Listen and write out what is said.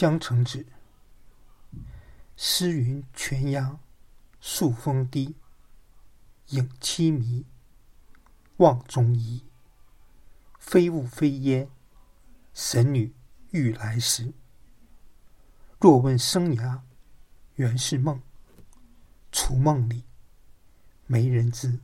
江城子。诗云：泉崖宿风低，影凄迷。望中疑非雾非烟。神女欲来时。若问生涯，原是梦。除梦里，没人知。